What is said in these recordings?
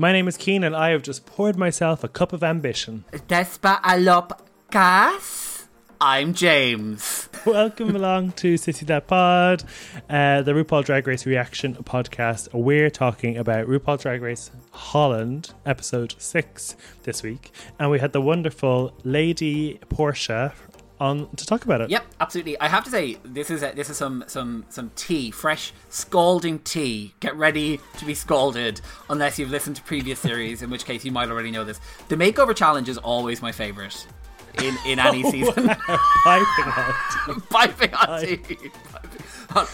My name is Cian, and I have just poured myself a cup of ambition. Despa alop gas. I'm James. Welcome along to Sissy That Pod, uh, the RuPaul Drag Race reaction podcast. We're talking about RuPaul Drag Race Holland, episode six this week, and we had the wonderful Lady Portia on to talk about it. Yep, absolutely. I have to say this is a, this is some some some tea, fresh scalding tea. Get ready to be scalded, unless you've listened to previous series, in which case you might already know this. The makeover challenge is always my favorite in in any season. Piping hot. Piping hot tea. Piping hot.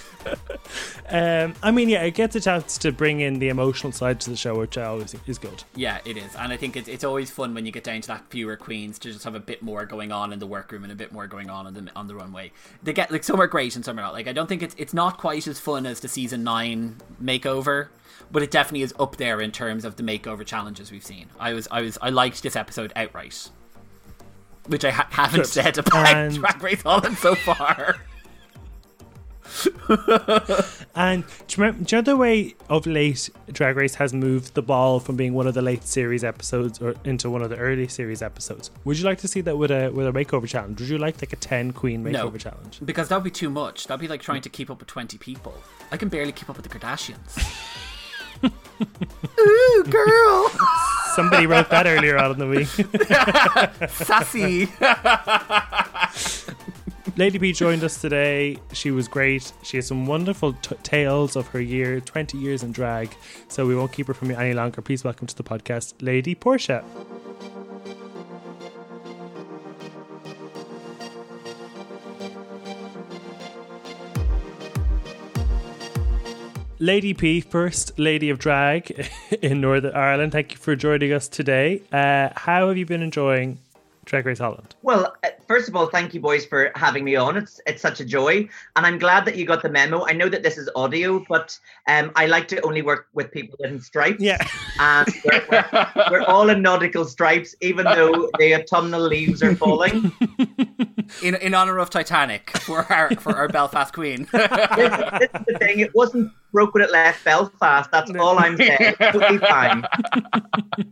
Um, I mean, yeah, it gets a chance to bring in the emotional side to the show, which I always think is good. Yeah, it is, and I think it's it's always fun when you get down to that fewer queens to just have a bit more going on in the workroom and a bit more going on on the on the runway. They get like some are great and some are not. Like I don't think it's it's not quite as fun as the season nine makeover, but it definitely is up there in terms of the makeover challenges we've seen. I was I was I liked this episode outright, which I ha- haven't Good. said about And- Drag Race Holland so far. And do you, remember, do you know the way of late Drag Race has moved the ball from being one of the late series episodes or into one of the early series episodes? Would you like to see that with a with a makeover challenge? Would you like like a ten queen makeover No. challenge? Because that would be too much. That'd be like trying to keep up with 20 people. I can barely keep up with the Kardashians. Ooh, girl! Somebody wrote that earlier on in the week. Sassy! Lady P joined us today. She was great. She has some wonderful t- tales of her year, 20 years in drag. So we won't keep her from you any longer. Please welcome to the podcast, Lady Portia. Lady P, first lady of drag in Northern Ireland. Thank you for joining us today. Uh, how have you been enjoying Drag Race Holland? Well, uh, first of all, thank you, boys, for having me on. It's it's such a joy, and I'm glad that you got the memo. I know that this is audio, but um, I like to only work with people in stripes. Yeah. and we're, we're, we're all in nautical stripes, even though the autumnal leaves are falling. In, in honor of Titanic for our, for our Belfast Queen. this, this is the thing; it wasn't broke when it left Belfast. That's all I'm saying. Totally fine.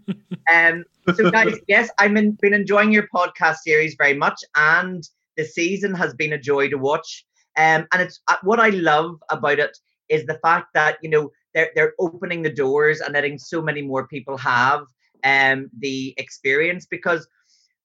Um, so, guys, yes, I've been, been enjoying your podcast series very much, and the season has been a joy to watch. Um, and it's uh, what I love about it is the fact that you know they're they're opening the doors and letting so many more people have um the experience because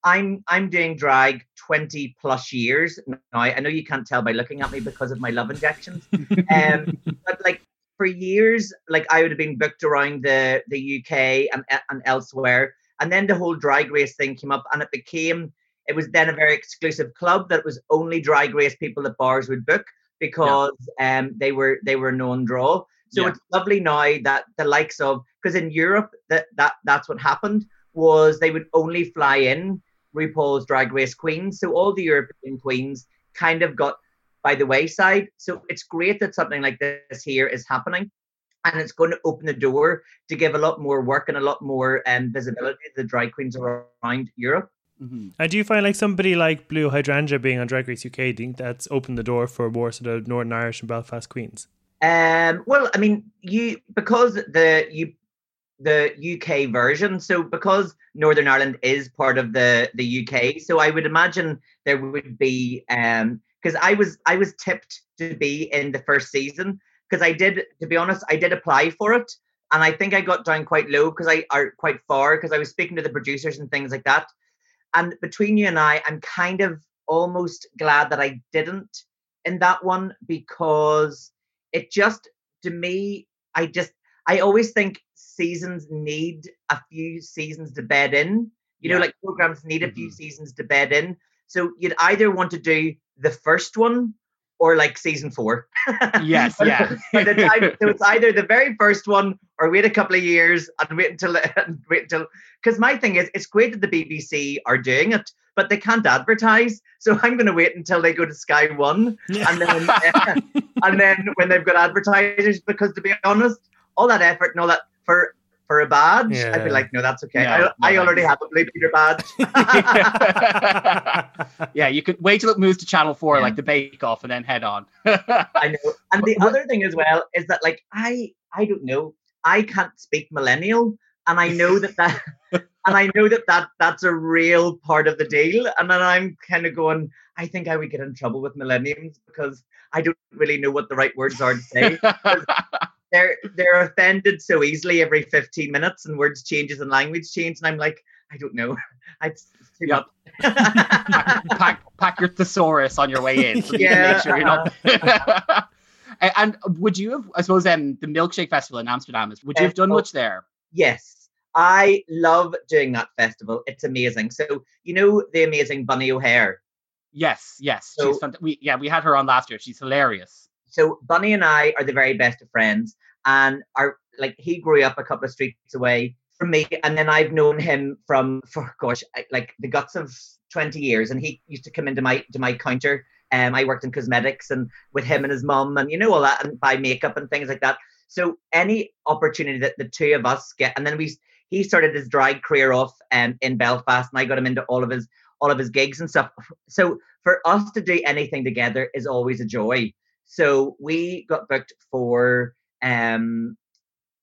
I'm I'm doing drag 20 plus years now. I know you can't tell by looking at me because of my love injections. Um, but like for years, like I would have been booked around the the UK and and elsewhere, and then the whole drag race thing came up, and it became it was then a very exclusive club that was only drag race people that bars would book because um they were they were known draw. So Yeah. it's lovely now that the likes of because in Europe that that that's what happened was they would only fly in RuPaul's Drag Race queens, so all the European queens kind of got by the wayside. So it's great that something like this here is happening. And it's going to open the door to give a lot more work and a lot more um, visibility to the drag queens around Europe. And do you find like somebody like Blue Hydrangea being on Drag Race UK, do you think that's opened the door for more sort of Northern Irish and Belfast queens? Um, well, I mean, you because the you the UK version, so because Northern Ireland is part of the the UK, so I would imagine there would be um because I was I was tipped to be in the first season because I did to be honest I did apply for it and I think I got down quite low because I are quite far because I was speaking to the producers and things like that. And between you and I, I'm kind of almost glad that I didn't in that one because it just to me i just i always think seasons need a few seasons to bed in You know, like programs need a few Mhm. seasons to bed in. So you'd either want to do the first one or like season four. Yes, yeah. by the time, so it's either the very first one or wait a couple of years and wait until and wait until because my thing is it's great that the BBC are doing it, but they can't advertise. So I'm going to wait until they go to Sky One and then and then when they've got advertisers because to be honest, all that effort and all that for for a badge, I'd be like, no, that's okay. No, I, no I already thanks. have a Blue Peter badge. yeah, you could wait till it moves to Channel Four, Yeah. like the Bake Off, and then head on. I know. And the other thing as well is that like I I don't know. I can't speak millennial and I know that that and I know that, that that's a real part of the deal and then I'm kind of going I think I would get in trouble with millennials because I don't really know what the right words are to say. They're they're offended so easily every 15 minutes and words changes and language change and I'm like I don't know. I, too Yeah. much. pack, pack your thesaurus on your way in, so Yeah, make sure and, would you have? I suppose um, the Milkshake Festival in Amsterdam is. Would you have done much there? Yes, I love doing that festival. It's amazing. So you know the amazing Bunny O'Hare. Yes, yes. So- we, yeah, we had her on last year. She's hilarious. So Bunny and I are the very best of friends, and are like he grew up a couple of streets away from me, and then I've known him from for gosh, like the guts of twenty years, and he used to come into my to my counter. Um, I worked in cosmetics and with him and his mum, and you know all that, and buy makeup and things like that. So any opportunity that the two of us get, and then we he started his drag career off um, in Belfast, and I got him into all of his all of his gigs and stuff. So for us to do anything together is always a joy. So we got booked for um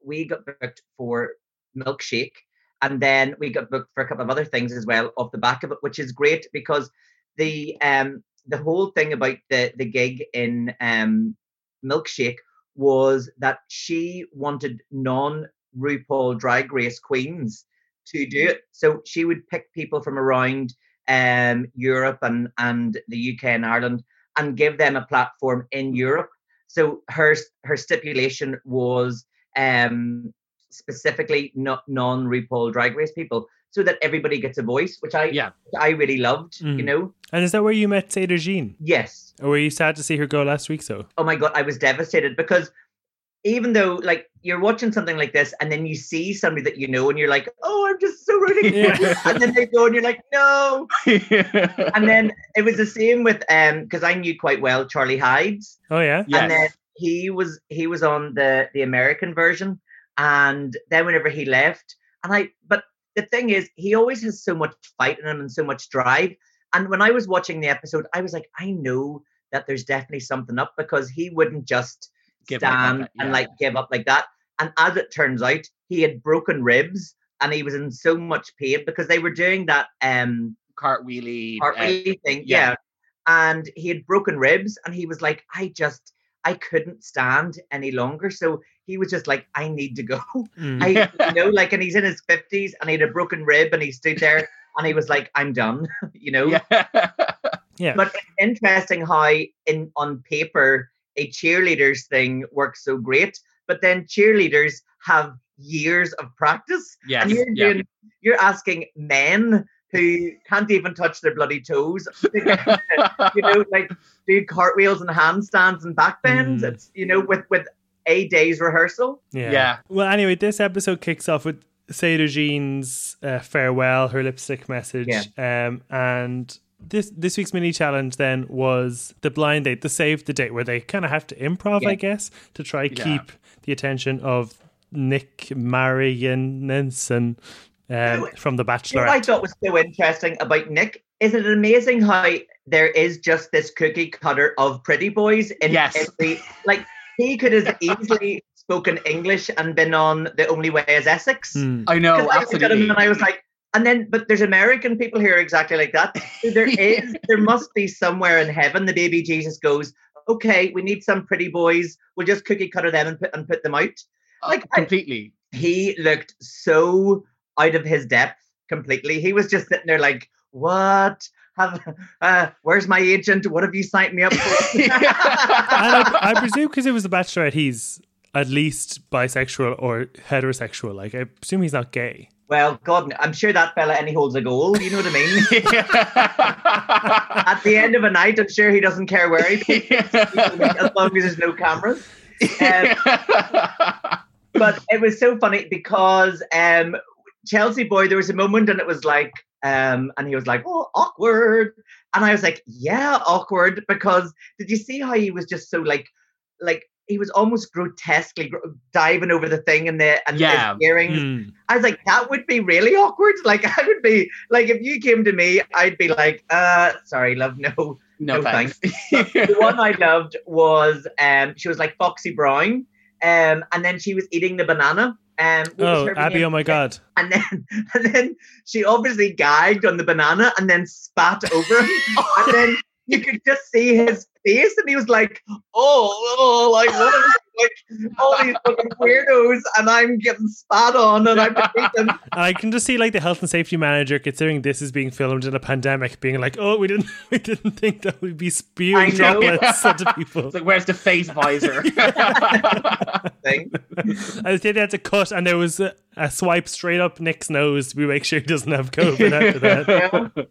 we got booked for milkshake and then we got booked for a couple of other things as well off the back of it, which is great because the um the whole thing about the the gig in um milkshake was that she wanted non RuPaul drag race queens to do it. So she would pick people from around um Europe and and the UK and Ireland and give them a platform in Europe. So her her stipulation was um, specifically not non RuPaul Drag Race people, so that everybody gets a voice, which I Yeah. which I really loved. You Mm. know, and is that where you met Sederginne? yes. Or were you sad to see her go last week? So Oh my god, I was devastated because even though like you're watching something like this and then you see somebody that you know and you're like, oh, I'm just so rooting for. Yeah. and then they go and you're like, no. And then it was the same with um because I knew quite well Charlie Hides. oh yeah, Yes. and then he was he was on the the American version, and then whenever he left, and I but the thing is, he always has so much fight in him and so much drive. And when I was watching the episode, I was like, I know that there's definitely something up because he wouldn't just Give up like stand that, and like give up like that. And as it turns out, he had broken ribs and he was in so much pain because they were doing that um Cartwheelie. heart uh, thing, yeah. yeah. And he had broken ribs, and he was like, I just, I couldn't stand any longer. So he was just like, I need to go. Mm. I, you know, like, and he's in his fifties, and he had a broken rib, and he stood there, and he was like, I'm done, you know. yeah. yeah. But it's interesting how, in on paper, a cheerleaders thing works so great, but then cheerleaders have years of practice yes. and you're yeah. doing you're asking men who can't even touch their bloody toes you know like do cartwheels and handstands and back bends Mm. it's you know with with a day's rehearsal Yeah. Yeah. Well, anyway, this episode kicks off with Sederginne's uh, farewell, her lipstick message, um, and this this week's mini challenge then was the blind date, the save the date, where they kind of have to improv, Yeah. I guess, to try Yeah. keep the attention of Nick Marianensen um, from The Bachelor. what I thought was so interesting about Nick is it amazing how there is just this cookie cutter of pretty boys in Yes. every like he could have easily spoken English and been on The Only Way is Essex. Hmm. I know, 'Cause I him absolutely. and I was like, and then, but there's American people here exactly like that. So there is, there must be somewhere in heaven. The baby Jesus goes, okay, we need some pretty boys. We'll just cookie cutter them and put and put them out. Uh, like, I- completely. He looked so out of his depth completely. He was just sitting there like, what? Have uh, where's my agent? What have you signed me up for? and I, I presume because it was The Bachelorette, he's at least bisexual or heterosexual. Like I assume he's not gay. Well, God, I'm sure that fella any holds a goal. You know what I mean? At the end of a night, I'm sure he doesn't care where he takes as long as there's no cameras. Um, but it was so funny because um, Chelsea boy, there was a moment and it was like, um, and he was like, "Oh, awkward," and I was like, "Yeah, awkward," because did you see how he was just so like, like he was almost grotesquely gr- diving over the thing and the and Yeah. his earrings. Hmm. I was like, that would be really awkward. Like I would be like, if you came to me, I'd be like, uh, sorry, love, no. no, No, thanks. the one I loved was um, she was like Foxy Brown, um, and then she was eating the banana. Um, Oh, Abby! Oh my God! And then, and then she obviously gagged on the banana and then spat over him. and then you could just see his face, and he was like, "Oh, oh like what are like all these fucking weirdos?" And I'm getting spat on, and I'm eating. And I can just see like the health and safety manager, considering this is being filmed in a pandemic, being like, "Oh, we didn't, we didn't think that we'd be I spewing know. chocolates onto people." It's like, where's the face visor? thing. I think they had to cut, and there was a, a swipe straight up Nick's nose to make sure he doesn't have COVID after that. Yeah.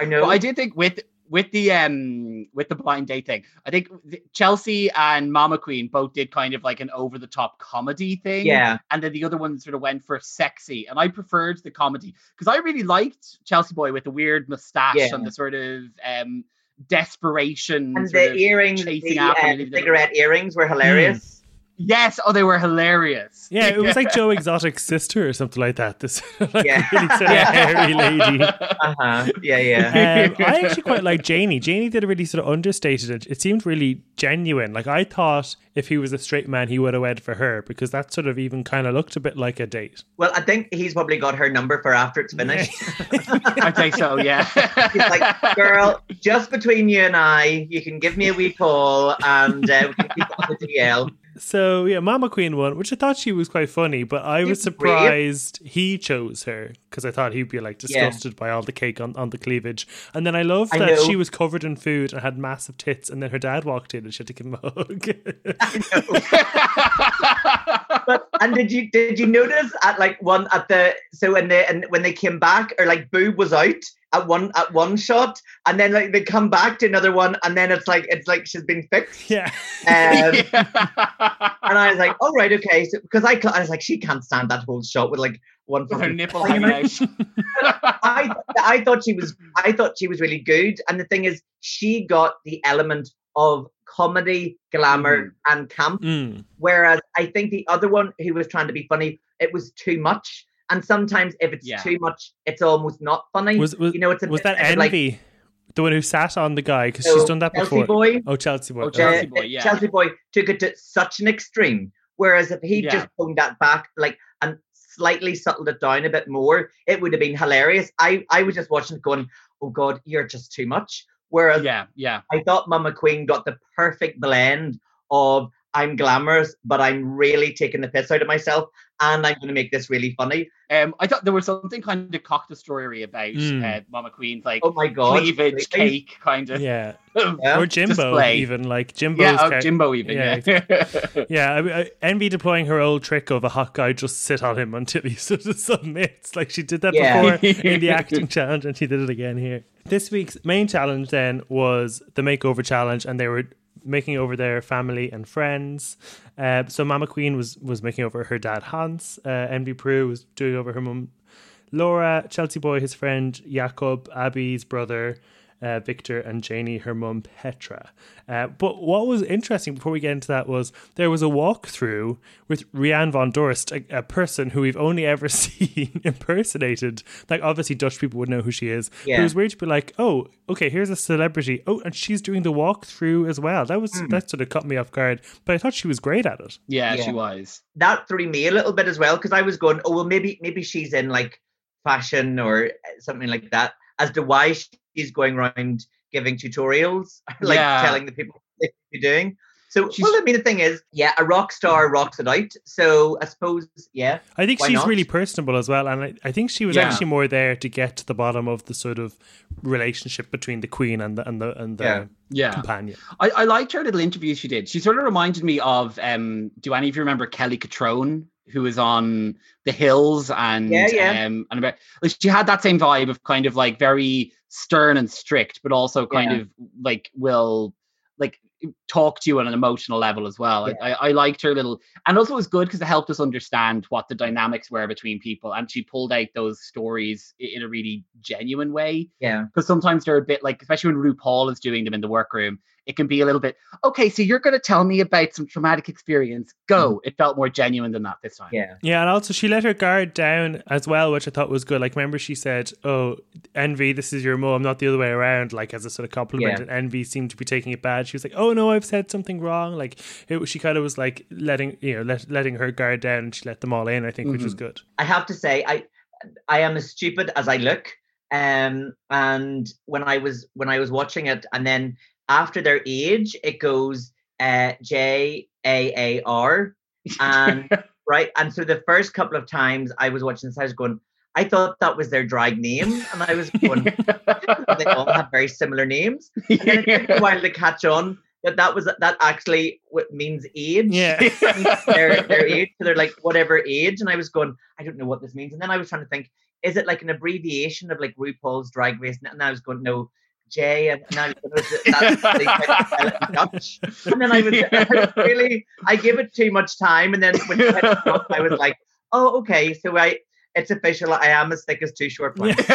I know. Well, I did think with with the um with the blind date thing, I think Chelsea and Mama Queen both did kind of like an over the top comedy thing. yeah, And then the other one sort of went for sexy, and I preferred the comedy because I really liked Chelsea Boy with the weird mustache Yeah. and the sort of um desperation. and the earrings, the uh, cigarette earrings were hilarious. Yes, oh, they were hilarious. Yeah, it was like Joe Exotic's sister or something like that. This like Yeah. really sort of hairy lady. Uh huh. Yeah, yeah. Um, I actually quite like Janey. Janey did a really sort of understated it. It seemed really genuine. Like I thought if he was a straight man, he would have wed for her because that sort of even kind of looked a bit like a date. Well, I think he's probably got her number for after it's finished. I think so. Yeah. He's like, girl, just between you and I, you can give me a wee call and uh, we can keep it on the DL. So yeah, Mama Queen won, which I thought she was quite funny, but I was surprised he chose her because I thought he'd be like Yeah. disgusted by all the cake on, on the cleavage. And then I loved I that know. she was covered in food and had massive tits, and then her dad walked in and she had to give him a hug. But and did you did you notice at like one at the so when they and when they came back or like boob was out at one at one shot and then like they come back to another one and then it's like it's like she's been fixed. yeah, Um, and I was like, all right, okay. So because I, cl- I was like, she can't stand that whole shot with like one With her fucking nipple hanging out. out. I I thought she was I thought she was really good. And the thing is, she got the element of comedy, glamour, and camp. Mm. Whereas I think the other one who was trying to be funny, it was too much. And sometimes if it's Yeah. too much, it's almost not funny. was was, you know, it's a was bit that of like, envy? the one who sat on the guy because so she's done that Chelsea before. Boy, Oh, Chelsea boy. Oh, Chelsea uh, Boy, yeah. Chelsea Boy took it to such an extreme. Whereas if he Yeah. just toned that back, like and slightly settled it down a bit more, it would have been hilarious. I I was just watching it going, oh God, you're just too much. Whereas Yeah, yeah. I thought Mama Queen got the perfect blend of I'm glamorous, but I'm really taking the piss out of myself, and I'm going to make this really funny. Um, I thought there was something kind of cock destroyery about Mm. uh, Mama Queen's like Oh my God! cleavage really? cake kind of. Yeah, Yeah. or Jimbo display. even like Jimbo's Yeah, oh, ca- Jimbo even. Yeah, Yeah. Yeah, I, I, Envy deploying her old trick of a hot guy just sit on him until he sort of submits. Like she did that Yeah. before in the acting challenge, and she did it again here. This week's main challenge then was the makeover challenge, and they were making over their family and friends. Uh, so Mama Queen was was making over her dad Hans. Uh, Envy Peru was doing over her mum Laura, Chelsea Boy, his friend Jakob, Abby's brother, uh, Victor, and Janey, her mum Petra. Uh, but what was interesting before we get into that was there was a walkthrough with Rianne von Dorst, a, a person who we've only ever seen impersonated. Like, obviously, Dutch people would know who she is. But it was weird to be like, oh, okay, here's a celebrity. Oh, and she's doing the walkthrough as well. That was that sort of caught me off guard. But I thought she was great at it. yeah, she was. That threw me a little bit as well because I was going, oh well, maybe maybe she's in like fashion or something like that. As to why she's going around giving tutorials, like Yeah. telling the people what they're doing. So, She's- well, I mean, the thing is, yeah, a rock star rocks it out. So, I suppose, yeah, I think she's not? really personable as well, and I, I think she was Yeah. actually more there to get to the bottom of the sort of relationship between the queen and the and the and the Yeah. Yeah. companion. I, I liked her little interview she did. She sort of reminded me of um do any of you remember Kelly Cutrone, who was on the hills and Yeah, yeah. um and about like she had that same vibe of kind of like very stern and strict, but also kind Yeah. of like will like talk to you on an emotional level as well. Yeah. I, I, liked her little and also it was good because it helped us understand what the dynamics were between people and she pulled out those stories in a really genuine way yeah, because sometimes they're a bit like, especially when RuPaul is doing them in the workroom, it can be a little bit, okay, so you're going to tell me about some traumatic experience. Go. It felt more genuine than that this time. yeah, Yeah, and also she let her guard down as well, which I thought was good. Like, remember she said, "Oh, Envy, this is your mom, not the other way around." Like as a sort of compliment, Yeah. and Envy seemed to be taking it bad. She was like, "Oh no, I've said something wrong." Like it, was- she kind of was like letting you know let, letting her guard down, and she let them all in. I think, which was good. I have to say, I I am as stupid as I look. Um, and when I was when I was watching it, and then after their age, it goes uh J A A R, and right, and so the first couple of times I was watching this, I was going, I thought that was their drag name, and I was going, they all have very similar names. And then it took a while to catch on that that was that actually what means age Yeah. their, their age. So they're like whatever age. And I was going, I don't know what this means. And then I was trying to think, is it like an abbreviation of like RuPaul's Drag Race? And I was going, no, J. And, and I was going, that's they tried to spell it in Dutch. And then I was, I was really, I give it too much time. And then when it hit up, I was like, oh, okay. So I, it's official. I am as thick as two short planks.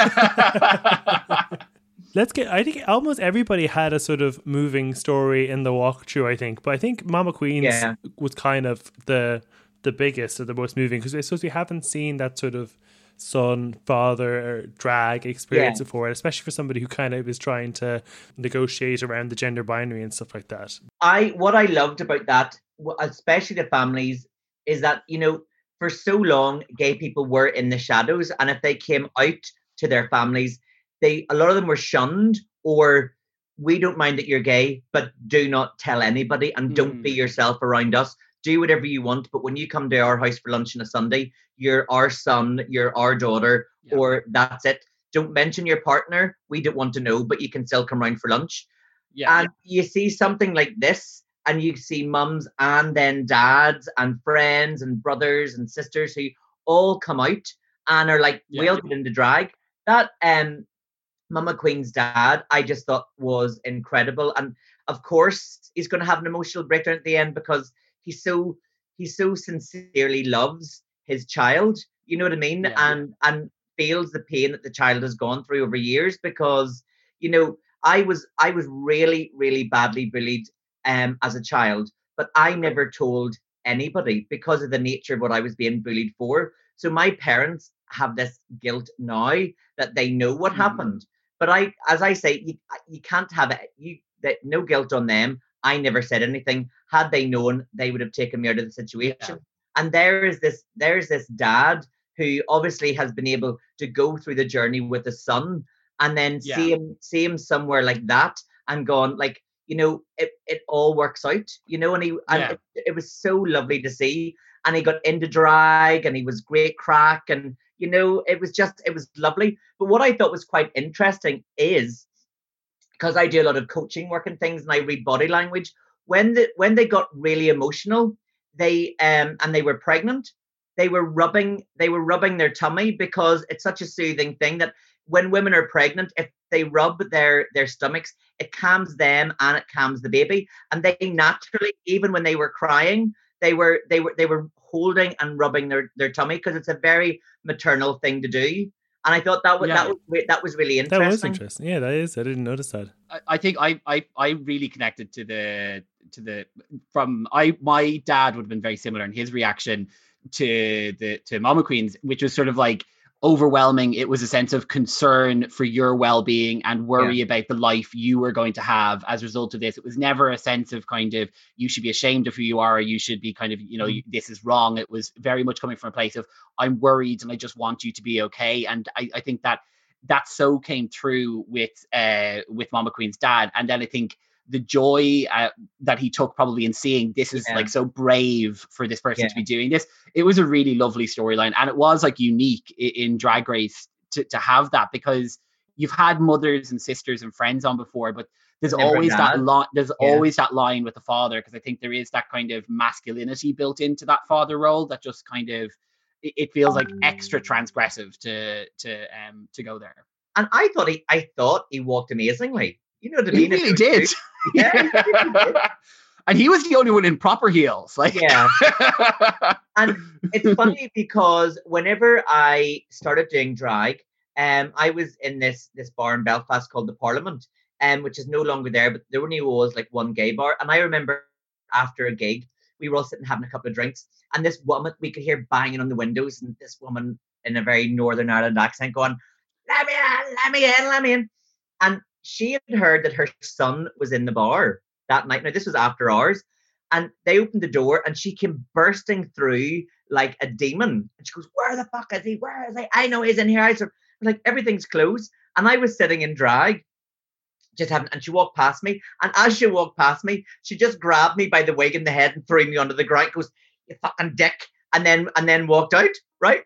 Let's get. I think almost everybody had a sort of moving story in the walkthrough. I think, but I think Mama Queen's Yeah. was kind of the the biggest or the most moving because I suppose we haven't seen that sort of son father er, drag experience Yeah. before, especially for somebody who kind of is trying to negotiate around the gender binary and stuff like that. I what I loved about that, especially the families, is that you know for so long gay people were in the shadows, and if they came out to their families, they a lot of them were shunned or we don't mind that you're gay, but do not tell anybody and don't be mm. yourself around us. Do whatever you want, but when you come to our house for lunch on a Sunday, you're our son, you're our daughter, Yeah. or that's it. Don't mention your partner. We don't want to know, but you can still come round for lunch yeah. and you see something like this and you see mums and then dads and friends and brothers and sisters who all come out and are like Yeah. we'll get into drag that um mama queen's dad i just thought was incredible and of course he's going to have an emotional breakdown at the end because he so he so sincerely loves his child you know what i mean Yeah. and and feels the pain that the child has gone through over years because you know I was I was really really badly bullied um as a child, but I never told anybody because of the nature of what I was being bullied for. So my parents have this guilt now that they know what Mhm. happened. But I, as I say, you, you can't have it. You that no guilt on them. I never said anything. Had they known, they would have taken me out of the situation. And there is this there's this dad who obviously has been able to go through the journey with his son and then Yeah. see him see him somewhere like that and gone like you know it, it all works out you know and he and Yeah. it, it was so lovely to see and he got into drag and he was great crack and you know it was just it was lovely but what i thought was quite interesting is because i do a lot of coaching work and things and i read body language when the when they got really emotional they um and they were pregnant they were rubbing they were rubbing their tummy because it's such a soothing thing that when women are pregnant if they rub their their stomachs it calms them and it calms the baby. And they naturally even when they were crying they were they were they were holding and rubbing their their tummy because it's a very maternal thing to do and i thought that was Yeah. that was that was really interesting That was interesting. Yeah, that is. I didn't notice that. I, I think I, I I really connected to the to the from I my dad would have been very similar in his reaction to the to Mama Queens, which was sort of like overwhelming. It was a sense of concern for your well-being and worry about the life you were going to have as a result of this. It was never a sense of kind of you should be ashamed of who you are, or you should be kind of you know you, this is wrong. It was very much coming from a place of I'm worried and I just want you to be okay. And I, I think that that so came through with uh with Mama Queen's dad, and then I think the joy uh, that he took probably in seeing this is Yeah. like so brave for this person Yeah. to be doing this. It was a really lovely storyline, and it was like unique in, in Drag Race to to have that because you've had mothers and sisters and friends on before, but there's Never always that line. There's Yeah. always that line with the father because I think there is that kind of masculinity built into that father role that just kind of it, it feels like extra transgressive to to um to go there. And I thought he, I thought he walked amazingly. You know what I He really did. Yeah, he really did. and he was the only one in proper heels. Like Yeah. And it's funny because whenever I started doing drag, um, I was in this this bar in Belfast called the Parliament, um, which is no longer there, but there only was like one gay bar. And I remember after a gig, we were all sitting having a couple of drinks, and this woman we could hear banging on the windows, and this woman in a very Northern Ireland accent going, "Let me in, let me in, let me in," and she had heard that her son was in the bar that night. Now this was after hours, and they opened the door, and she came bursting through like a demon, and she goes, "Where the fuck is he? Where is he? I know he's in here." I said, "Like everything's closed," and I was sitting in drag. Just having, and she walked past me, and as she walked past me, she just grabbed me by the wig in the head and threw me onto the ground. Goes, "You fucking dick!" and then and then walked out. Right,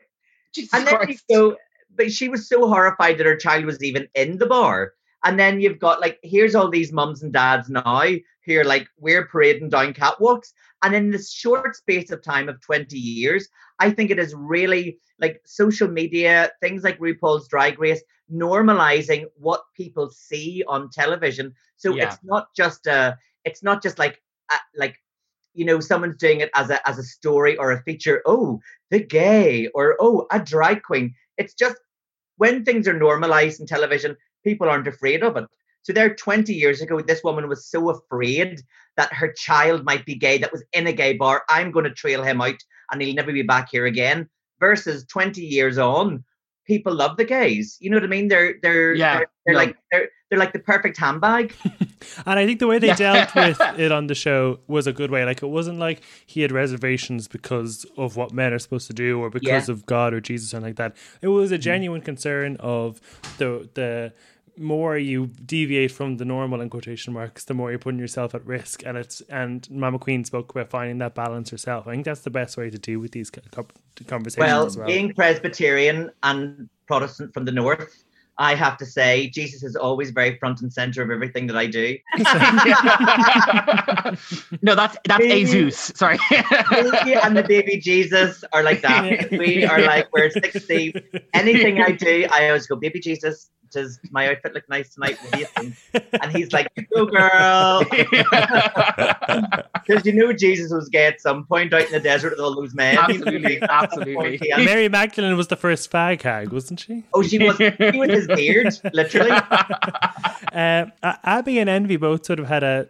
Jesus and then you Christ. go, but she was so horrified that her child was even in the bar. And then you've got like, here's all these mums and dads now who are like, we're parading down catwalks. And in this short space of time of 20 years, I think it is really like social media, things like RuPaul's Drag Race, normalizing what people see on television. So Yeah. it's not just a, it's not just like, a, like, you know, someone's doing it as a as a story or a feature. Oh, the gay or oh, a drag queen. It's just when things are normalized in television, people aren't afraid of it. So there 20 years ago, this woman was so afraid that her child might be gay that was in a gay bar. I'm going to trail him out and he'll never be back here again. Versus 20 years on, people love the gays. You know what I mean? They're they're Yeah, they're, they're no. like they're they're like the perfect handbag. And I think the way they dealt with it on the show was a good way. Like it wasn't like he had reservations because of what men are supposed to do or because Yeah. of God or Jesus or something like that. It was a mm. genuine concern of the the more you deviate from the normal in quotation marks, the more you're putting yourself at risk. And it's and Mama Queen spoke about finding that balance herself. I think that's the best way to deal with these co- co- conversations Well, as well. being Presbyterian and Protestant from the north, I have to say Jesus is always very front and center of everything that I do. no, that's that's Me- Jesus. Sorry. Me and the baby Jesus are like that. We are like we're sixty. Anything I do, I always go, baby Jesus. Does my outfit look nice tonight? What do you think? And he's like, go girl. Because you knew Jesus was gay at some point out in the desert with all those men. Absolutely, absolutely. Yeah. Mary Magdalene was the first fag hag, wasn't she? Oh, she was he with his beard, literally. Uh, Abby and Envy both sort of had a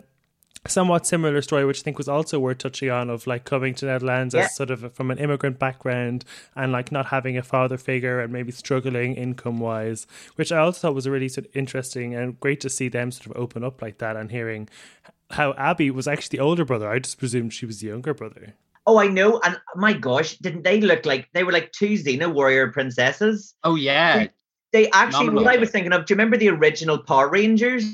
somewhat similar story, which I think was also worth touching on, of like coming to Netherlands Yeah. as sort of from an immigrant background and like not having a father figure and maybe struggling income wise, which I also thought was really sort of interesting and great to see them sort of open up like that and hearing how Abby was actually the older brother. I just presumed she was the younger brother. Oh, I know. And oh my gosh, didn't they look like they were like two Xena warrior princesses? oh yeah. They actually, Phenomenal. what I was thinking of, do you remember the original Power Rangers?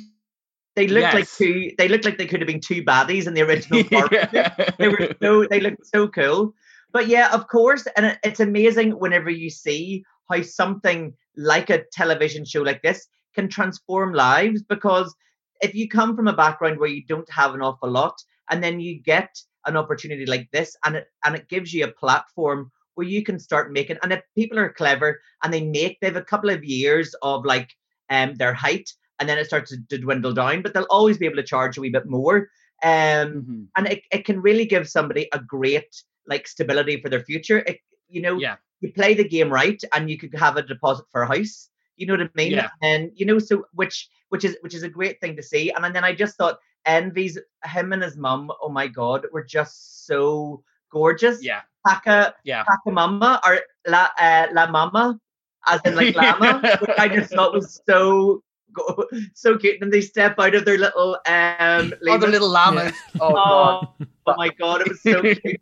They looked like two. They looked like they could have been two baddies in the original Rangers. They were so. They looked so cool. But yeah, of course, and it's amazing whenever you see how something like a television show like this can transform lives. Because if you come from a background where you don't have an awful lot, and then you get an opportunity like this, and it and it gives you a platform where you can start making. And if people are clever and they make, they have a couple of years of like um their height, and then it starts to, dwindle down, but they'll always be able to charge a wee bit more. Um, Mhm. and it, it can really give somebody a great like stability for their future. It, you know, Yeah. you play the game right, and you could have a deposit for a house. You know what I mean? Yeah. And you know, so which which is which is a great thing to see. And, then I just thought Envy's him and his mum. Oh my god, were just so gorgeous. Yeah. Paka Yeah. Paka Mama or La uh, La Mama, as in like llama, which I just thought was so go- so cute. And they step out of their little um. Oh, the little llamas. Oh, god. Oh, Oh my god, it was so cute.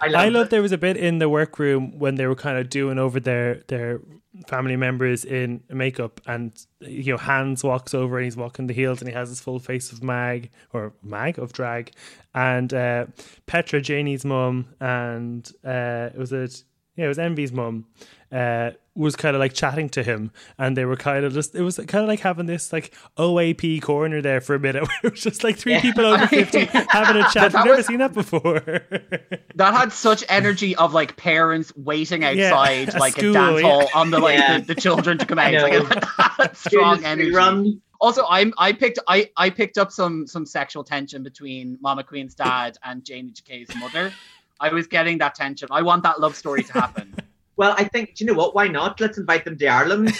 I, I loved love there was a bit in the workroom when they were kind of doing over their their family members in makeup and you know Hans walks over and he's walking the heels and he has his full face of mag or mag of drag and uh, Petra Janey's mum and uh, it was it yeah it was Envy's mum uh, was kind of like chatting to him and they were kind of just it was kind of like having this like OAP corner there for a minute where it was just like three people over 50 having a chat that I've never was- seen that before That had such energy of like parents waiting outside a like school, a dance yeah. hall on the like Yeah. the, the children to come out. Like, know. it had Doing strong energy. Run. Also, I'm I picked I I picked up some some sexual tension between Mama Queen's dad and Janey Jacké's mother. I was getting that tension. I want that love story to happen. Well, I think, do you know what? Why not? Let's invite them to Ireland.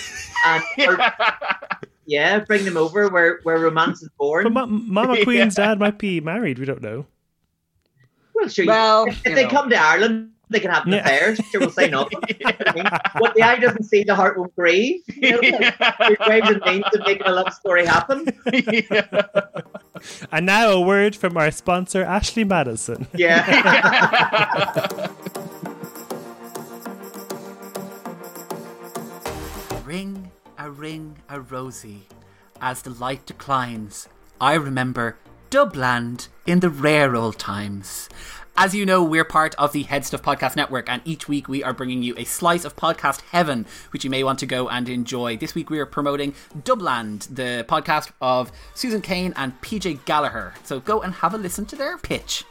And, or, yeah, bring them over where, where romance is born. But Ma- Mama Yeah. Queen's dad might be married. We don't know. well, sure. well, if you they know. come to Ireland, they can have an Yeah. affair. Sure, we'll say no. I what the eye doesn't see, the heart won't grieve. You know, your graves and means of making a love story happen. And now a word from our sponsor, Ashley Madison. Yeah. Ring a ring a rosy. As the light declines, I remember Dubland in the rare old times. As you know, we're part of the Head Stuff Podcast Network, and each week we are bringing you a slice of podcast heaven, which you may want to go and enjoy. This week we are promoting Dubland, the podcast of Susan Kane and PJ Gallagher. So go and have a listen to their pitch.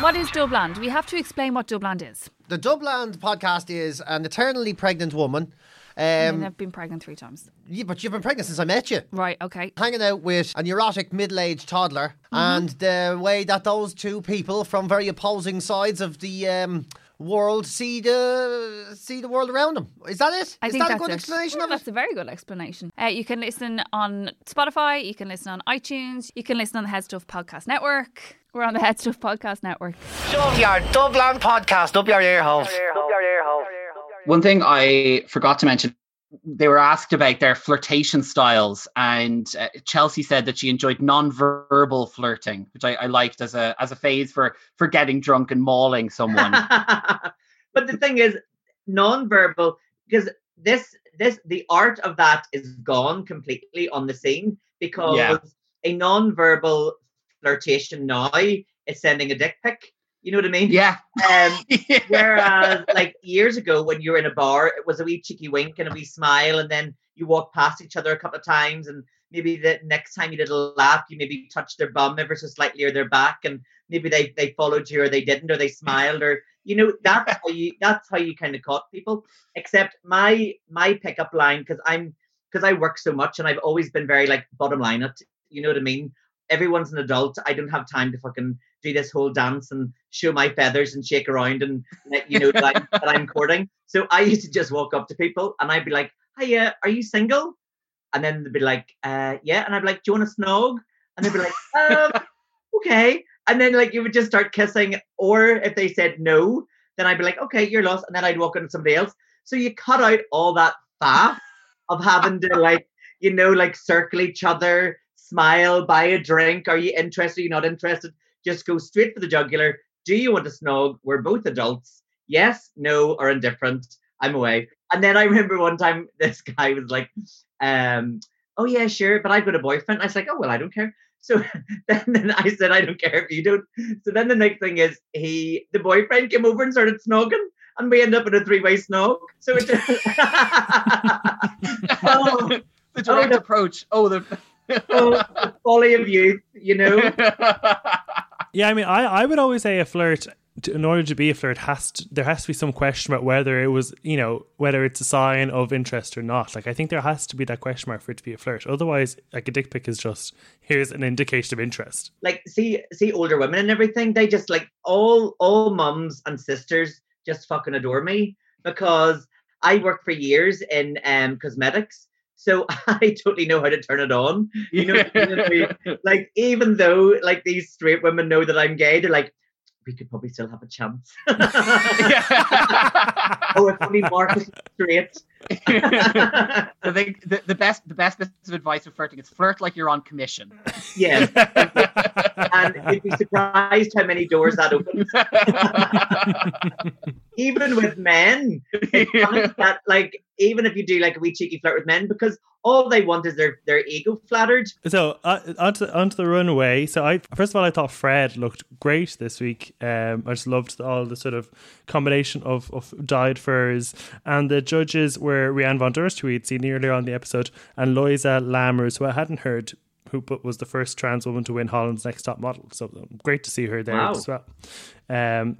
What is Dubland? We have to explain what Dubland is. The Dubland podcast is an eternally pregnant woman. Um, I've been pregnant three times. yeah, but you've been pregnant since I met you. Right, okay. Hanging out with a neurotic middle-aged toddler, Mm-hmm. and the way that those two people from very opposing sides of the um, world see the see the world around them. Is that it? I Is that a good it. explanation of That's a very good explanation. Uh, you can listen on Spotify, you can listen on iTunes, you can listen on the Head Stuff Podcast Network. We're on the Head Stuff Podcast Network. Shove your Dubland podcast up your ear holes. One thing I forgot to mention, they were asked about their flirtation styles, and uh, Chelsea said that she enjoyed non-verbal flirting, which I, I liked as a as a phase for for getting drunk and mauling someone. but the thing is, non-verbal because this this the art of that is gone completely on the scene because Yeah. a non-verbal flirtation now is sending a dick pic. You know what I mean? yeah. Um, Whereas, like years ago, when you were in a bar, it was a wee cheeky wink and a wee smile, and then you walked past each other a couple of times, and maybe the next time you did a lap, you maybe touched their bum ever so slightly or their back, and maybe they they followed you or they didn't or they smiled or you know that's how you that's how you kind of caught people. Except my my pickup line because I'm because I work so much and I've always been very like bottom line it. You know what I mean? Everyone's an adult. I don't have time to fucking do this whole dance and show my feathers and shake around and let you know that, I'm, that I'm courting. So I used to just walk up to people and I'd be like, "Hiya, are you single?" And then they'd be like, uh, "Yeah," and I'd be like, "Do you want to snog?" And they'd be like, um, "Okay." And then like you would just start kissing, or if they said no, then I'd be like, "Okay, you're lost," and then I'd walk into somebody else. So you cut out all that faff of having to like, you know, like circle each other, smile, buy a drink. Are you interested? Are you not interested? Just go straight for the jugular. Do you want to snog? We're both adults. Yes, no, or indifferent. I'm away. And then I remember one time this guy was like, um, oh yeah, sure, but I've got a boyfriend. I was like, oh well, I don't care. So then, then I said, I don't care if you don't. So then the next thing is he, the boyfriend came over and started snogging, and we end up in a three-way snog. So it oh, the direct the- approach. Oh, the. Oh, the folly of youth, you know. Yeah, I mean, I, I would always say a flirt, to, in order to be a flirt, has to, there has to be some question about whether it was, you know, whether it's a sign of interest or not. Like, I think there has to be that question mark for it to be a flirt. Otherwise, like a dick pic is just here's an indication of interest. like see see older women and everything they just like all all mums and sisters just fucking adore me because i worked for years in um cosmetics so i totally know how to turn it on. You know, like even though like these straight women know that i'm gay they're like we could probably still have a chance. Oh if only mark is straight I think the, the best the best bit of advice for flirting is flirt like you're on commission. yes. and you'd be surprised how many doors that opens. even with men, that like even if you do like a wee cheeky flirt with men, because all they want is their their ego flattered. So uh, onto onto the runway. So I first of all I thought Fred looked great this week. Um, I just loved all the sort of combination of, of dyed furs, and the judges were Rianne von Durst, who we'd seen earlier on the episode, and Loiza Lamers, who I hadn't heard. Who but was the first trans woman to win Holland's Next Top Model? So great to see her there Wow. as well. Um,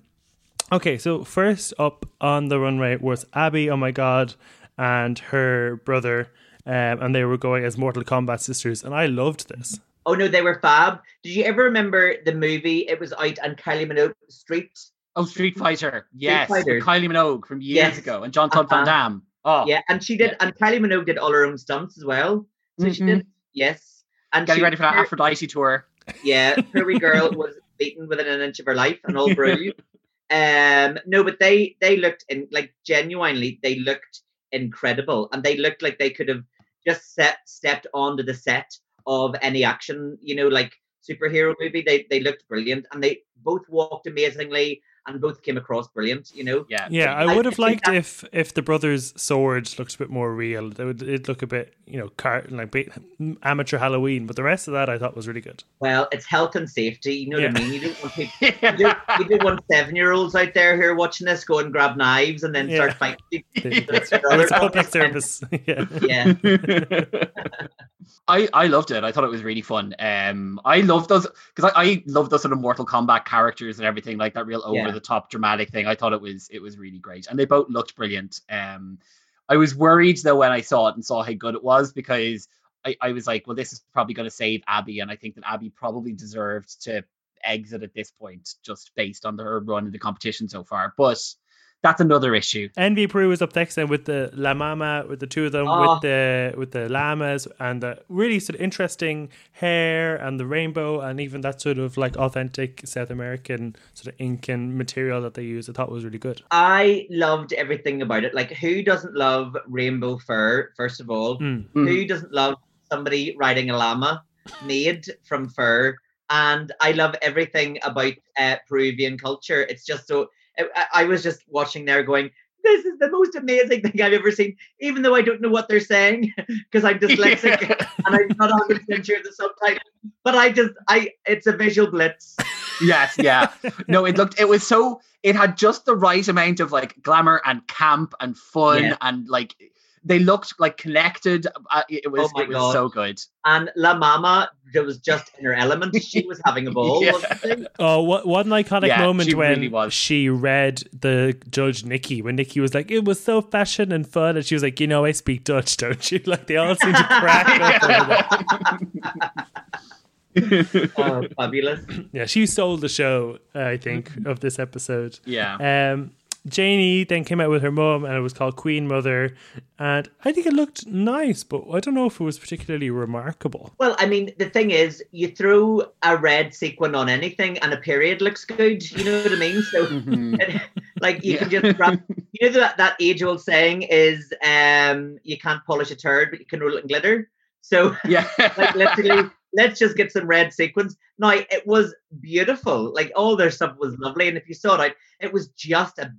Okay, so first up on the runway was Abby, oh my god, and her brother, um, and they were going as Mortal Kombat sisters, and I loved this. Oh no, they were fab. Did you ever remember the movie? It was out on Kylie Minogue Street. Oh, Street Fighter. Yes. Fighter. Kylie Minogue from years Yes. ago and John Todd Uh-huh. Van Damme. Oh, Yeah, and she did, and Kylie Minogue did all her own stunts as well. So she Mhm. did, yes. And getting she, ready for that her- Aphrodite tour. Yeah, Curvy Girl was beaten within an inch of her life and all brilliant. Um, no, but they they looked in like genuinely they looked incredible, and they looked like they could have just set stepped onto the set of any action, you know, like superhero movie. They they looked brilliant, and they both walked amazingly, and both came across brilliant. You know, Yeah. Yeah, I I would have liked that- if if the brothers' swords looked a bit more real. They would it look a bit you know car- like bit amateur Halloween, but the rest of that I thought was really good. well, it's health and safety. You know what I mean? You don't want people. You don't, you want seven year olds out there who are watching this go and grab knives and then Yeah. start fighting. It's a public service. yeah. Yeah. I, I loved it. I thought it was really fun. Um, I love those because I, I love those sort of Mortal Kombat characters and everything like that real Yeah. over the top dramatic thing. I thought it was it was really great, and they both looked brilliant. Um, I was worried though when I saw it and saw how good it was because I, I was like, well, this is probably going to save Abby, and I think that Abby probably deserved to exit at this point just based on her run in the competition so far. But that's another issue. Envy Peru was up next then with the La Mama, with the two of them, Oh. with the with the llamas and the really sort of interesting hair and the rainbow and even that sort of like authentic South American sort of Incan material that they use. I thought was really good. I loved everything about it. Like, who doesn't love rainbow fur? First of all, Mm. who doesn't love somebody riding a llama made from fur? And I love everything about uh, Peruvian culture. It's just so. I, I was just watching there, going, "This is the most amazing thing I've ever seen." Even though I don't know what they're saying because I'm dyslexic and I'm not 100 percent sure of the subtitle. But I just, I, it's a visual blitz. Yes, yeah. No, it looked it was so it had just the right amount of like glamour and camp and fun Yeah. and like they looked like connected. Uh, it was Oh it was God. so good. And La Mama that was just in her element. She was having a ball. Yeah. Oh, what what an iconic Yeah, moment she when really she read the judge Nikki when Nikki was like, "It was so fashion and fun," and she was like, "You know, I speak Dutch, don't you?" Like they all seem to crack up. over that. Oh, fabulous. Yeah, she sold the show. I think of this episode. Yeah. Um, Janey then came out with her mum, and it was called Queen Mother, and I think it looked nice, but I don't know if it was particularly remarkable. Well, I mean, the thing is, you throw a red sequin on anything, and a period looks good. You know what I mean? So, Mhm. like, you can just grab. You know that that age-old saying is, um, you can't polish a turd, but you can roll it in glitter. So, yeah. like, literally, let's just get some red sequins. Now, it was beautiful. Like, all their stuff was lovely, and if you saw it, it was just a.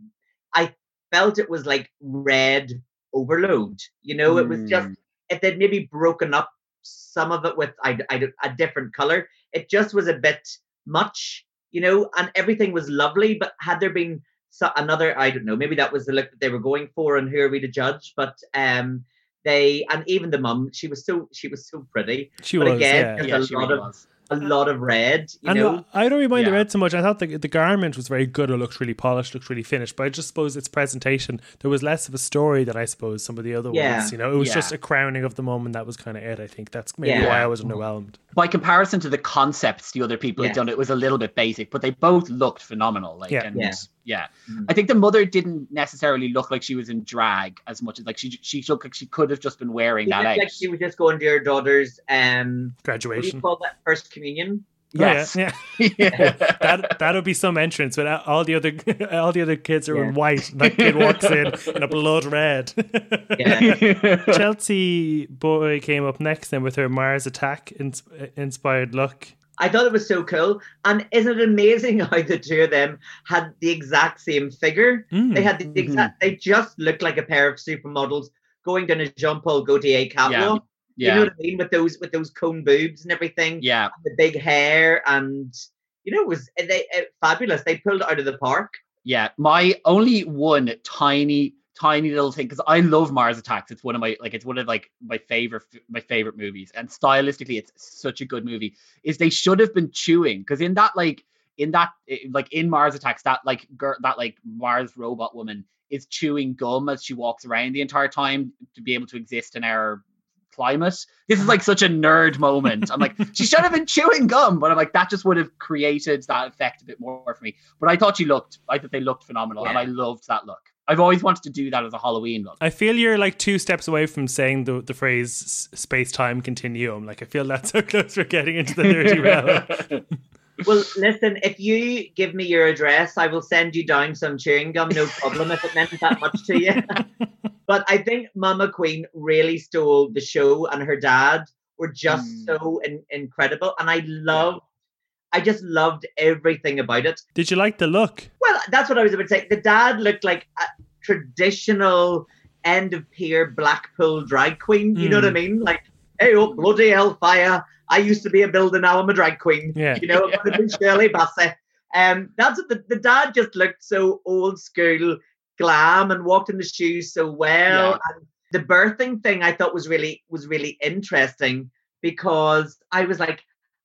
I felt it was like red overload. You know, it was just Mm. if they'd maybe broken up some of it with I, I, a different color, it just was a bit much, you know, and everything was lovely. But had there been so, another, I don't know, maybe that was the look that they were going for, and who are we to judge? But um, they and even the mum, she was so she was so pretty. She But was, again, yeah. just yeah, a she lot really of was. a uh, lot of red, you And know. I don't really mind the red so much. I thought the, the garment was very good. It looked really polished, looked really finished. But I just suppose its presentation, there was less of a story than I suppose some of the other Yeah. ones. You know, it was Yeah. just a crowning of the moment. That was kind of it. I think that's maybe Yeah. why I was underwhelmed. By comparison to the concepts the other people Yeah. had done, it was a little bit basic, but they both looked phenomenal. Like, Yeah. and Yeah. yeah, Mhm. I think the mother didn't necessarily look like she was in drag as much as like she she looked like she could have just been wearing She that looked out. like she was just going to her daughter's um what do you Graduation. call that? First communion. Yes. Oh, yeah, yeah. Yeah. that that would be some entrance, but all the other all the other kids are in white. and That kid walks in in a blood red. Yeah. Chelsea boy came up next then with her Mars Attack ins- inspired look. I thought it was so cool. And isn't it amazing how the two of them had the exact same figure? Mm. They had the exact, they just looked like a pair of supermodels going down a Jean Paul Gaultier catwalk. Yeah. You know what I mean? With those with those cone boobs and everything, Yeah. the big hair, and you know, it was they uh, fabulous. They pulled it out of the park. Yeah, my only one tiny, tiny little thing because I love Mars Attacks. It's one of my like it's one of like my favorite my favorite movies, and stylistically, it's such a good movie. Is they should have been chewing because in that like in that like in Mars Attacks that like girl that like Mars robot woman is chewing gum as she walks around the entire time to be able to exist in our climate. This is like such a nerd moment. I'm like, she should have been chewing gum, but I'm like, that just would have created that effect a bit more for me. But I thought she looked, I thought they looked phenomenal, and I loved that look. I've always wanted to do that as a Halloween look. I feel you're like two steps away from saying the the phrase space time continuum. Like I feel that's how close we're getting into the nerdy realm. Well, listen, if you give me your address, I will send you down some chewing gum, no problem, if it meant that much to you. but I think Mama Queen really stole the show, and her dad were just Mm. so in- incredible. And I love, I just loved everything about it. Did you like the look? Well, that's what I was about to say. The dad looked like a traditional end of pier Blackpool drag queen. You know what I mean? Like, hey, oh, bloody hellfire. I used to be a builder, now I'm a drag queen. Yeah. You know, it would have been Shirley Bassey. Um, that's what the, the dad just looked so old school, glam, and walked in the shoes so well. Yeah. And the birthing thing I thought was really was really interesting because I was like,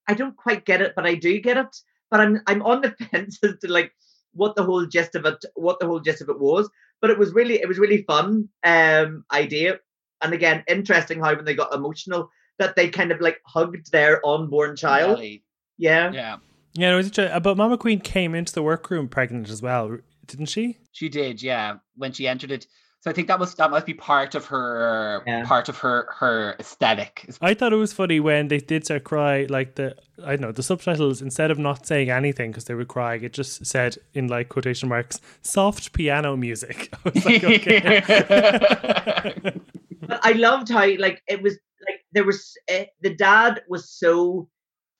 I don't quite get it, but I do get it. But I'm I'm on the fence as to like what the whole gist of it what the whole gist of it was. But it was really it was really fun um idea. And again, interesting how when they got emotional that they kind of like hugged their unborn child. Really. Yeah. Yeah, Yeah, it was interesting. But Mama Queen came into the workroom pregnant as well, didn't she? she did. Yeah, when she entered it. So I think that was that must be part of her Yeah. part of her her aesthetic. I thought it was funny when they did start cry, like the I don't know the subtitles instead of not saying anything because they were crying, it just said in like quotation marks soft piano music. I was like, okay. But I loved how like it was like there was uh, the dad was so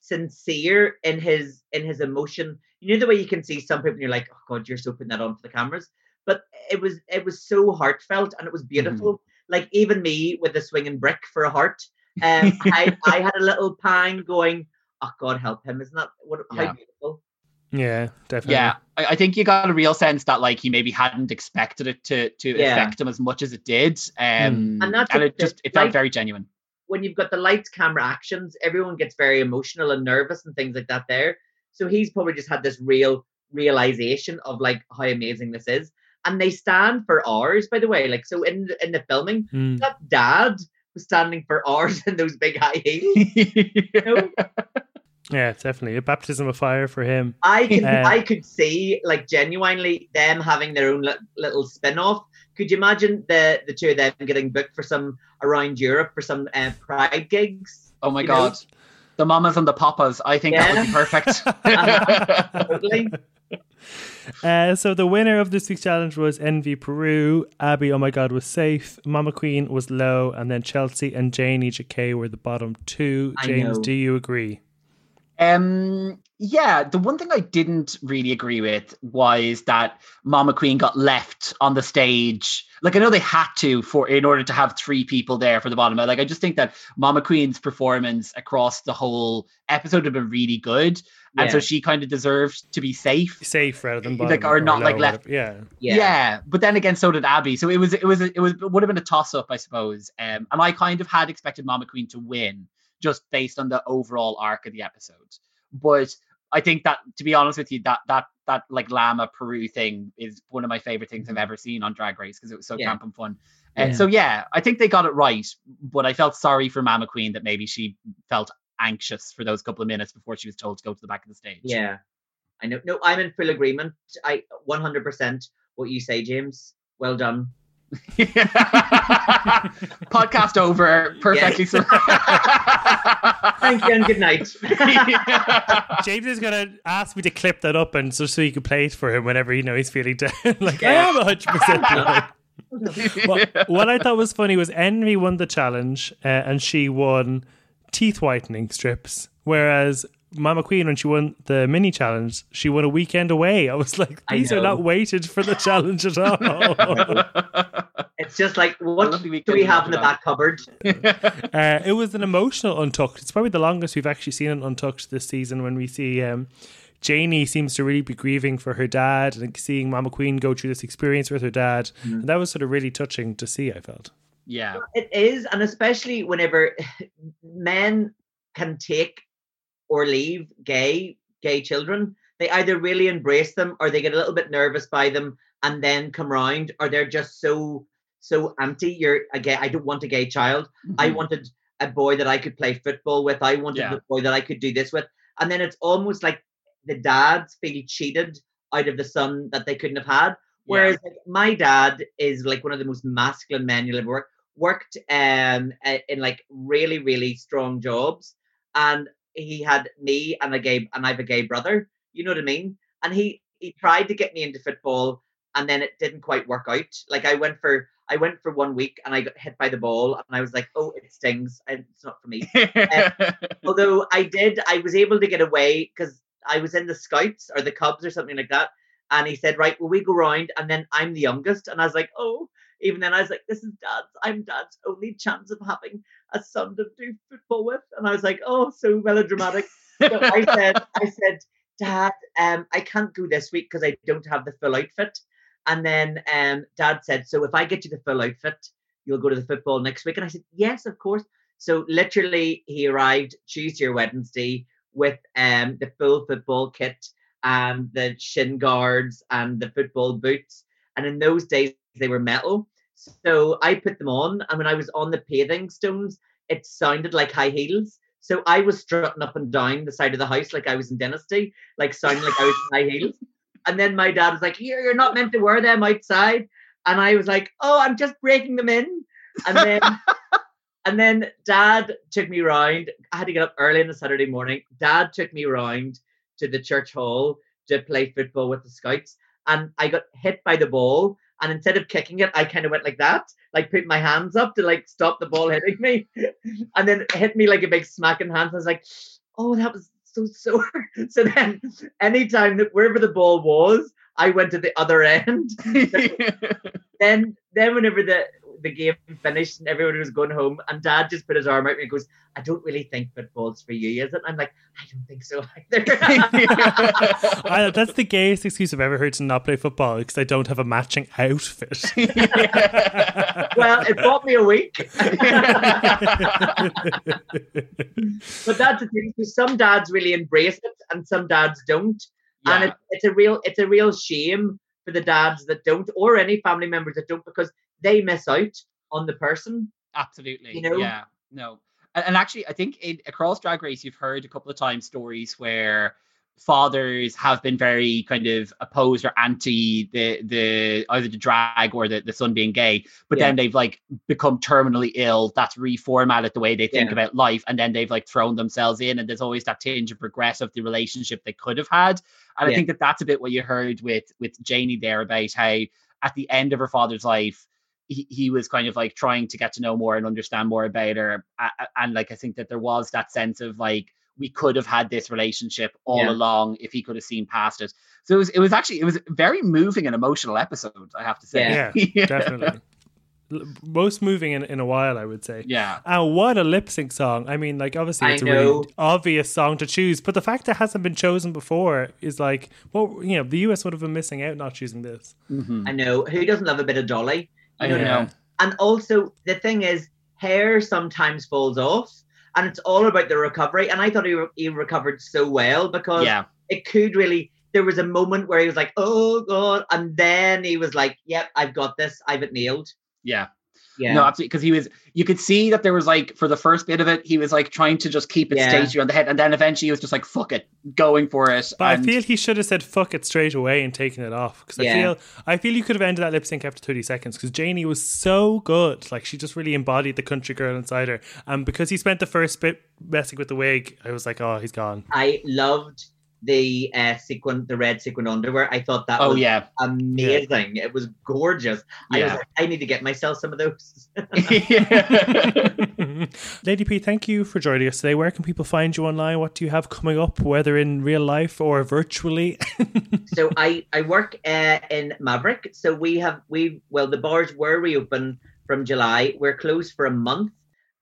sincere in his in his emotion. You know the way you can see some people and you're like, oh god, you're so putting that on for the cameras. But it was it was so heartfelt and it was beautiful. Like even me with a swinging brick for a heart, um, I I had a little pang going, oh god, help him! Isn't that what how Yeah. beautiful? yeah, definitely. Yeah, I, I think you got a real sense that like he maybe hadn't expected it to to Yeah. affect him as much as it did, um, And that's and it the- just it felt like- very genuine. when you've got the lights, camera, actions, everyone gets very emotional and nervous and things like that there. So he's probably just had this real realization of like how amazing this is. And they stand for hours, by the way. Like so in in the filming, Mm. that dad was standing for hours in those big high heels. You know? yeah, definitely a baptism of fire for him. I can Uh, I could see like genuinely them having their own li- little spin off. Could you imagine the the two of them getting booked for some around Europe for some uh, pride gigs? oh my You know? god, the mamas and the papas. I think that would be perfect. Totally. Uh, so the winner of this week's challenge was Envy Peru. Abby, oh my god, was safe. Mama Queen was low, and then Chelsea and Janey Jacké were the bottom two. I James, know. do you agree? Um, yeah, the one thing I didn't really agree with was that Mama Queen got left on the stage. Like I know they had to for in order to have three people there for the bottom. Like I just think that Mama Queen's performance across the whole episode had been really good, and so she kind of deserved to be safe. Safe rather than Like, bottom or not, like, left- whatever. Yeah. Yeah. but then again, so did Abby. So it was, it was, it was, it would have been a toss up, I suppose. Um, and I kind of had expected Mama Queen to win just based on the overall arc of the episode. But I think that, to be honest with you, that that that like Llama Peru thing is one of my favorite things I've ever seen on Drag Race because it was so Yeah. camp and fun. Uh, Yeah. So yeah, I think they got it right. But I felt sorry for Mama Queen that maybe she felt anxious for those couple of minutes before she was told to go to the back of the stage. Yeah, I know. No, I'm in full agreement. I 100% what you say, James. Well done. Podcast over. Perfectly. so- Thank you and good night. James is gonna ask me to clip that up and so so you can play it for him whenever you know he's feeling down. like I am hundred percent. What, what I thought was funny was Envy won the challenge uh, and she won teeth whitening strips, whereas Mama Queen when she won the mini challenge, she won a weekend away. I was like, these are not weighted for the challenge at all. It's just like, what do we have in the back cupboard? Uh, it was an emotional Untucked. It's probably the longest we've actually seen an Untucked this season when we see um, Janey seems to really be grieving for her dad and seeing Mama Queen go through this experience with her dad. Mm-hmm. And that was sort of really touching to see, I felt. yeah. It is, and especially whenever men can take or leave gay gay children, they either really embrace them or they get a little bit nervous by them and then come round, or they're just so so anti. You're a gay. I don't want a gay child. I Mhm. wanted a boy that I could play football with. I wanted Yeah. a boy that I could do this with. And then it's almost like the dads feel cheated out of the son that they couldn't have had. Whereas like, my dad is like one of the most masculine men you'll ever work. Worked um in like really really strong jobs, and he had me and a gay and I have a gay brother. You know what I mean? And he he tried to get me into football, and then it didn't quite work out. Like I went for I went for one week and I got hit by the ball, and I was like, oh, it stings. It's not for me um, although I did, I was able to get away because I was in the Scouts or the Cubs or something like that. And he said, Right, well, we go round, and then I'm the youngest. And I was like, Oh, even then, I was like, This is dad's, I'm dad's only chance of having a son to do football with. And I was like, Oh, so melodramatic. so I said, I said, Dad, um, I can't go this week because I don't have the full outfit. And then um, Dad said, So if I get you the full outfit, you'll go to the football next week. And I said, Yes, of course. So literally, he arrived Tuesday or Wednesday with um the full football kit and the shin guards and the football boots. And in those days, they were metal. So I put them on, and when I was on the paving stones, it sounded like high heels. So I was strutting up and down the side of the house like I was in Dynasty, like sounding like I was in high heels. And then my dad was like, "Here, you're not meant to wear them outside." And I was like, "Oh, I'm just breaking them in." And then and then dad took me round. I had to get up early on a Saturday morning. Dad took me round to the church hall to play football with the scouts. And I got hit by the ball. And instead of kicking it, I kind of went like that, like put my hands up to like stop the ball hitting me. And then it hit me like a big smack in hands. I was like, oh, that was so sore. So then anytime that wherever the ball was, I went to the other end. then then whenever the the game finished and everyone was going home and dad just put his arm out and goes, I don't really think football's for you, is it? I'm like, I don't think so either. I, that's the gayest excuse I've ever heard to not play football because I don't have a matching outfit. well, it bought me a week. but that's the thing. So some dads really embrace it and some dads don't. And it, it's a real it's a real shame for the dads that don't or any family members that don't because they miss out on the person. Absolutely. You know? Yeah. No. And, and actually, I think in, across Drag Race, you've heard a couple of times stories where fathers have been very kind of opposed or anti the the either the drag or the, the son being gay, but Yeah. then they've like become terminally ill. That's reformatted the way they think Yeah. about life, and then they've like thrown themselves in, and there's always that tinge of regret of the relationship they could have had. And I think that that's a bit what you heard with with Janey there about how at the end of her father's life he, he was kind of like trying to get to know more and understand more about her A- a- and like i think that there was that sense of like we could have had this relationship all Yeah. along if he could have seen past it so it was it was actually it was a very moving and emotional episode i have to say yeah, definitely. Most moving in, in a while, I would say. yeah And what a lip sync song. I mean, like, obviously, it's a know. really obvious song to choose, but the fact that it hasn't been chosen before is like, well, you know, the US would have been missing out not choosing this. Mhm. I know. Who doesn't love a bit of Dolly? I don't Yeah. know And also, the thing is, hair sometimes falls off, and it's all about the recovery. And I thought he, re- he recovered so well because yeah it could really. There was a moment where he was like, "Oh God," and then he was like, "Yep, I've got this. I've it nailed." Yeah. Yeah. No, absolutely. Because he was, you could see that there was like, for the first bit of it, he was like trying to just keep it Yeah. stagey on the head. And then eventually he was just like, fuck it, going for it. But and I feel he should have said "fuck it" straight away and taken it off because I feel I feel you could have ended that lip sync after thirty seconds because Janey was so good, like she just really embodied the country girl inside her. And because he spent the first bit messing with the wig, I was like, oh, he's gone. I loved the uh, sequin, the red sequin underwear. I thought that oh, was yeah. amazing. It was gorgeous. I was like, I need to get myself some of those. Lady P, thank you for joining us today. Where can people find you online? What do you have coming up, whether in real life or virtually? so I I work uh, in Maverick. So we have we well the bars were reopened from July. We're closed for a month.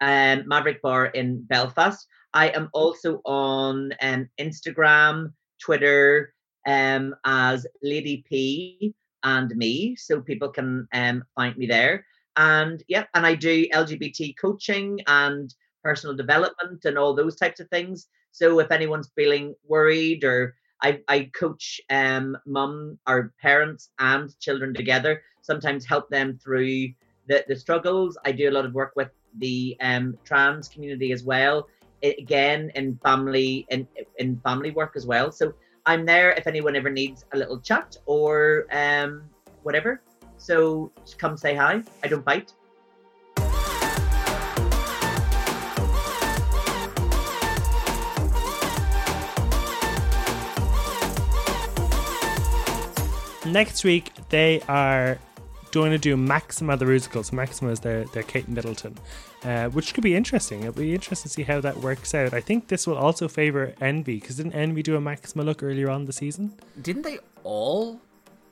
Um, Maverick Bar in Belfast. I am also on um, Instagram, Twitter, um, as Lady P and me, so people can um find me there. And yeah, and I do LGBT coaching and personal development and all those types of things. So if anyone's feeling worried or I, I coach um mum or parents and children together, sometimes help them through the, the struggles. I do a lot of work with the um trans community as well. Again in family in in family work as well. So I'm there if anyone ever needs a little chat or um whatever. So come say hi. I don't bite. Next week, they are going to do Maxima the musical. So Maxima is their, their Kate Middleton, uh, which could be interesting. It'll be interesting to see how that works out. I think this will also favour Envy, because didn't Envy do a Maxima look earlier on the season? Didn't they all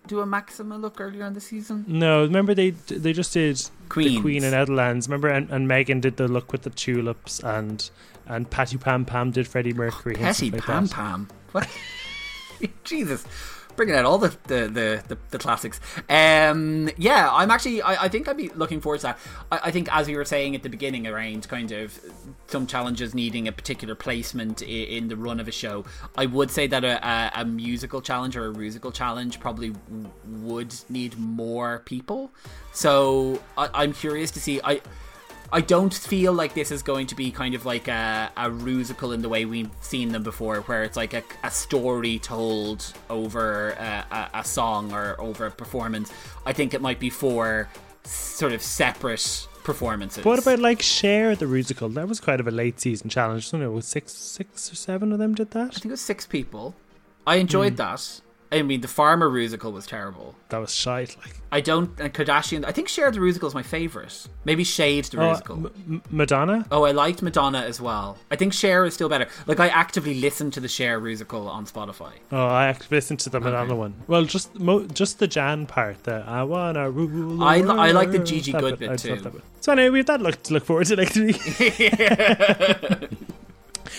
do a Maxima look earlier in the season? No, remember they they just did the Queens. Queen in Netherlands. Remember, and, and Megan did the look with the tulips, and and Patty Pam Pam did Freddie Mercury. and Petty stuff like Pam that. Pam. What? Jesus. Bringing out all the the, the, the, the classics. Um, yeah, I'm actually. I, I think I'd be looking forward to that. I, I think, as we were saying at the beginning, around kind of some challenges needing a particular placement in, in the run of a show. I would say that a, a, a musical challenge or a musical challenge probably w- would need more people. So I, I'm curious to see. I I don't feel like this is going to be kind of like a, a rusical in the way we've seen them before, where it's like a, a story told over a, a, song or over a performance. I think it might be four sort of separate performances. What about like Cher the musical? That was quite of a late season challenge. I don't know, was six six or seven of them did that. I think it was six people. I enjoyed hmm. that. I mean, the Farmer Rusical was terrible. That was shite. Like I don't. And Kardashian. I think Cher the Rusical is my favorite. Maybe Shade the oh, uh, Rusical. M- M- Madonna. Oh, I liked Madonna as well. I think Cher is still better. Like I actively listen to the Cher musical on Spotify. Oh, I actually listened to the Madonna one. Well, just mo- just the Jan part. The I wanna rule. I li- I like the. Gigi That Good bit, bit I just love too. So anyway, we have that look to look forward to next week.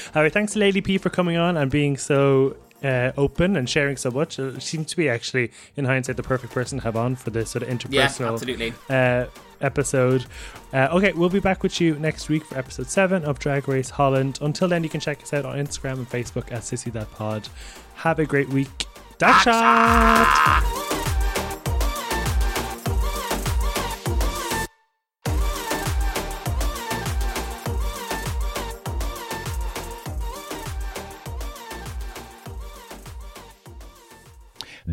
All right, thanks to Lady P for coming on and being so uh, open and sharing so much. Uh, she seems to be actually, in hindsight, the perfect person to have on for this sort of Yeah, interpersonal absolutely. uh, episode. Uh, okay, we'll be back with you next week for episode 7 of Drag Race Holland. Until then, you can check us out on Instagram and Facebook at Sissy That Pod. Have a great week. Dakshat!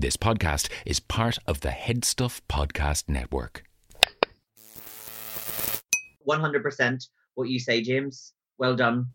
This podcast is part of the Headstuff Podcast Network. 100% what you say, James. Well done.